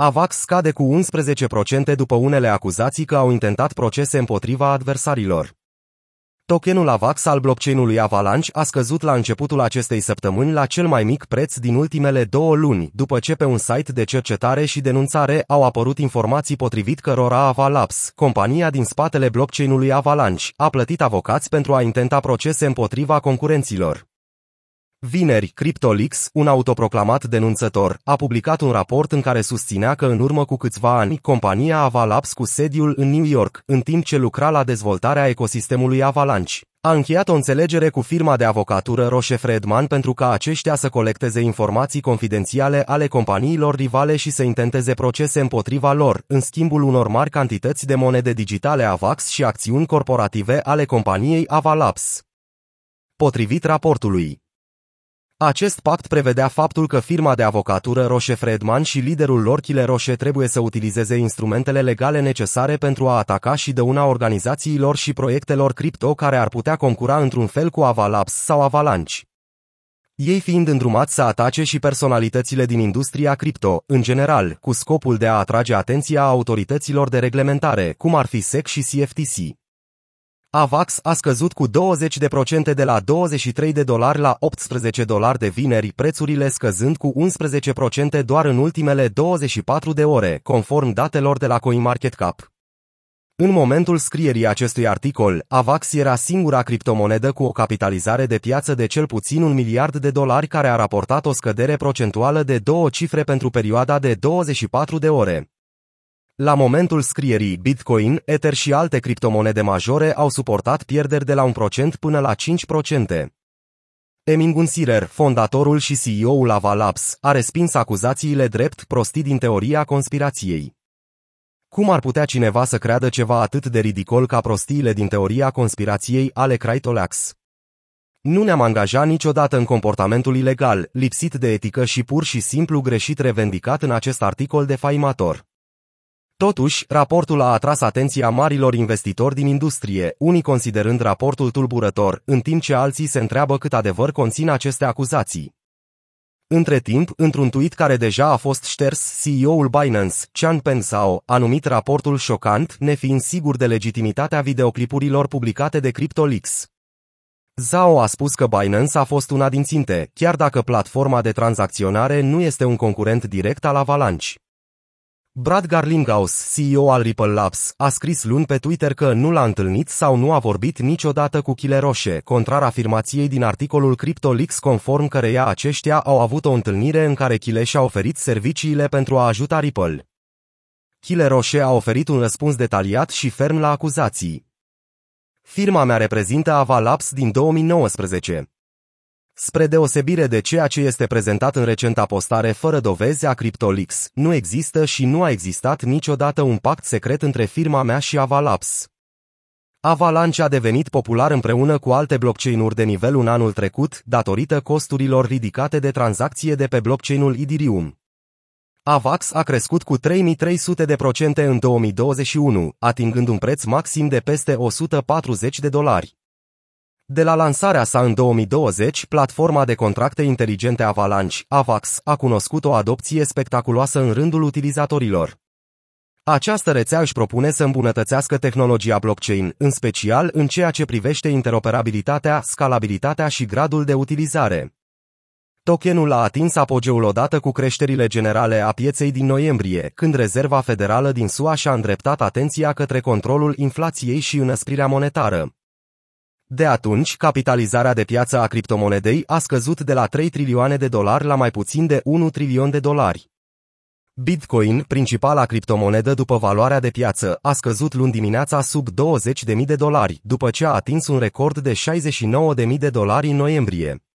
AVAX scade cu 11% după unele acuzații că au intentat procese împotriva adversarilor. Tokenul AVAX al blockchain-ului Avalanche a scăzut la începutul acestei săptămâni la cel mai mic preț din ultimele două luni, după ce pe un site de cercetare și denunțare au apărut informații potrivit cărora Avalabs, compania din spatele blockchain-ului Avalanche, a plătit avocați pentru a intenta procese împotriva concurenților. Vineri, CryptoLeaks, un autoproclamat denunțător, a publicat un raport în care susținea că în urmă cu câțiva ani, compania Avalabs cu sediul în New York, în timp ce lucra la dezvoltarea ecosistemului Avalanche, a încheiat o înțelegere cu firma de avocatură Roche Fredman pentru ca aceștia să colecteze informații confidențiale ale companiilor rivale și să intenteze procese împotriva lor, în schimbul unor mari cantități de monede digitale AVAX și acțiuni corporative ale companiei Avalabs. Potrivit raportului, acest pact prevedea faptul că firma de avocatură Roche Fredman și liderul lor Chile Roche trebuie să utilizeze instrumentele legale necesare pentru a ataca și dăuna organizațiilor și proiectelor cripto care ar putea concura într-un fel cu Avalabs sau Avalanche. Ei fiind îndrumați să atace și personalitățile din industria cripto, în general, cu scopul de a atrage atenția autorităților de reglementare, cum ar fi SEC și CFTC. AVAX a scăzut cu 20% de la 23 de dolari la 18 dolari de vineri, prețurile scăzând cu 11% doar în ultimele 24 de ore, conform datelor de la CoinMarketCap. În momentul scrierii acestui articol, AVAX era singura criptomonedă cu o capitalizare de piață de cel puțin un miliard de dolari care a raportat o scădere procentuală de două cifre pentru perioada de 24 de ore. La momentul scrierii, Bitcoin, Ether și alte criptomonede majore au suportat pierderi de la 1% până la 5%. Emin Sirer, fondatorul și CEO-ul Avalabs, a respins acuzațiile drept prostii din teoria conspirației. Cum ar putea cineva să creadă ceva atât de ridicol ca prostiile din teoria conspirației ale Craitolax? Nu ne-am angajat niciodată în comportamentul ilegal, lipsit de etică și pur și simplu greșit revendicat în acest articol defaimator. Totuși, raportul a atras atenția marilor investitori din industrie, unii considerând raportul tulburător, în timp ce alții se întreabă cât adevăr conțin aceste acuzații. Între timp, într-un tweet care deja a fost șters, CEO-ul Binance, Chan Pensao, a numit raportul șocant, nefiind sigur de legitimitatea videoclipurilor publicate de CryptoLeaks. Zhao a spus că Binance a fost una din ținte, chiar dacă platforma de tranzacționare nu este un concurent direct al Avalanche. Brad Garlinghouse, CEO al Ripple Labs, a scris luni pe Twitter că nu l-a întâlnit sau nu a vorbit niciodată cu Chile Roche, contrar afirmației din articolul CryptoLeaks conform căreia aceștia au avut o întâlnire în care Chile și-a oferit serviciile pentru a ajuta Ripple. Chile Roche a oferit un răspuns detaliat și ferm la acuzații. Firma mea reprezintă Ava Labs din 2019. Spre deosebire de ceea ce este prezentat în recenta postare fără dovezi a CryptoLeaks, nu există și nu a existat niciodată un pact secret între firma mea și Avalabs. Avalanche a devenit popular împreună cu alte blockchain-uri de nivel un anul trecut, datorită costurilor ridicate de tranzacție de pe blockchain-ul Ethereum. AVAX a crescut cu 3300 de procente în 2021, atingând un preț maxim de peste 140 de dolari. De la lansarea sa în 2020, platforma de contracte inteligente Avalanche, AVAX, a cunoscut o adopție spectaculoasă în rândul utilizatorilor. Această rețea își propune să îmbunătățească tehnologia blockchain, în special în ceea ce privește interoperabilitatea, scalabilitatea și gradul de utilizare. Tokenul a atins apogeul odată cu creșterile generale a pieței din noiembrie, când Rezerva Federală din SUA și-a îndreptat atenția către controlul inflației și înăsprirea monetară. De atunci, capitalizarea de piață a criptomonedei a scăzut de la 3 trilioane de dolari la mai puțin de 1 trilion de dolari. Bitcoin, principala criptomonedă după valoarea de piață, a scăzut luni dimineața sub 20.000 de dolari, după ce a atins un record de 69.000 de dolari în noiembrie.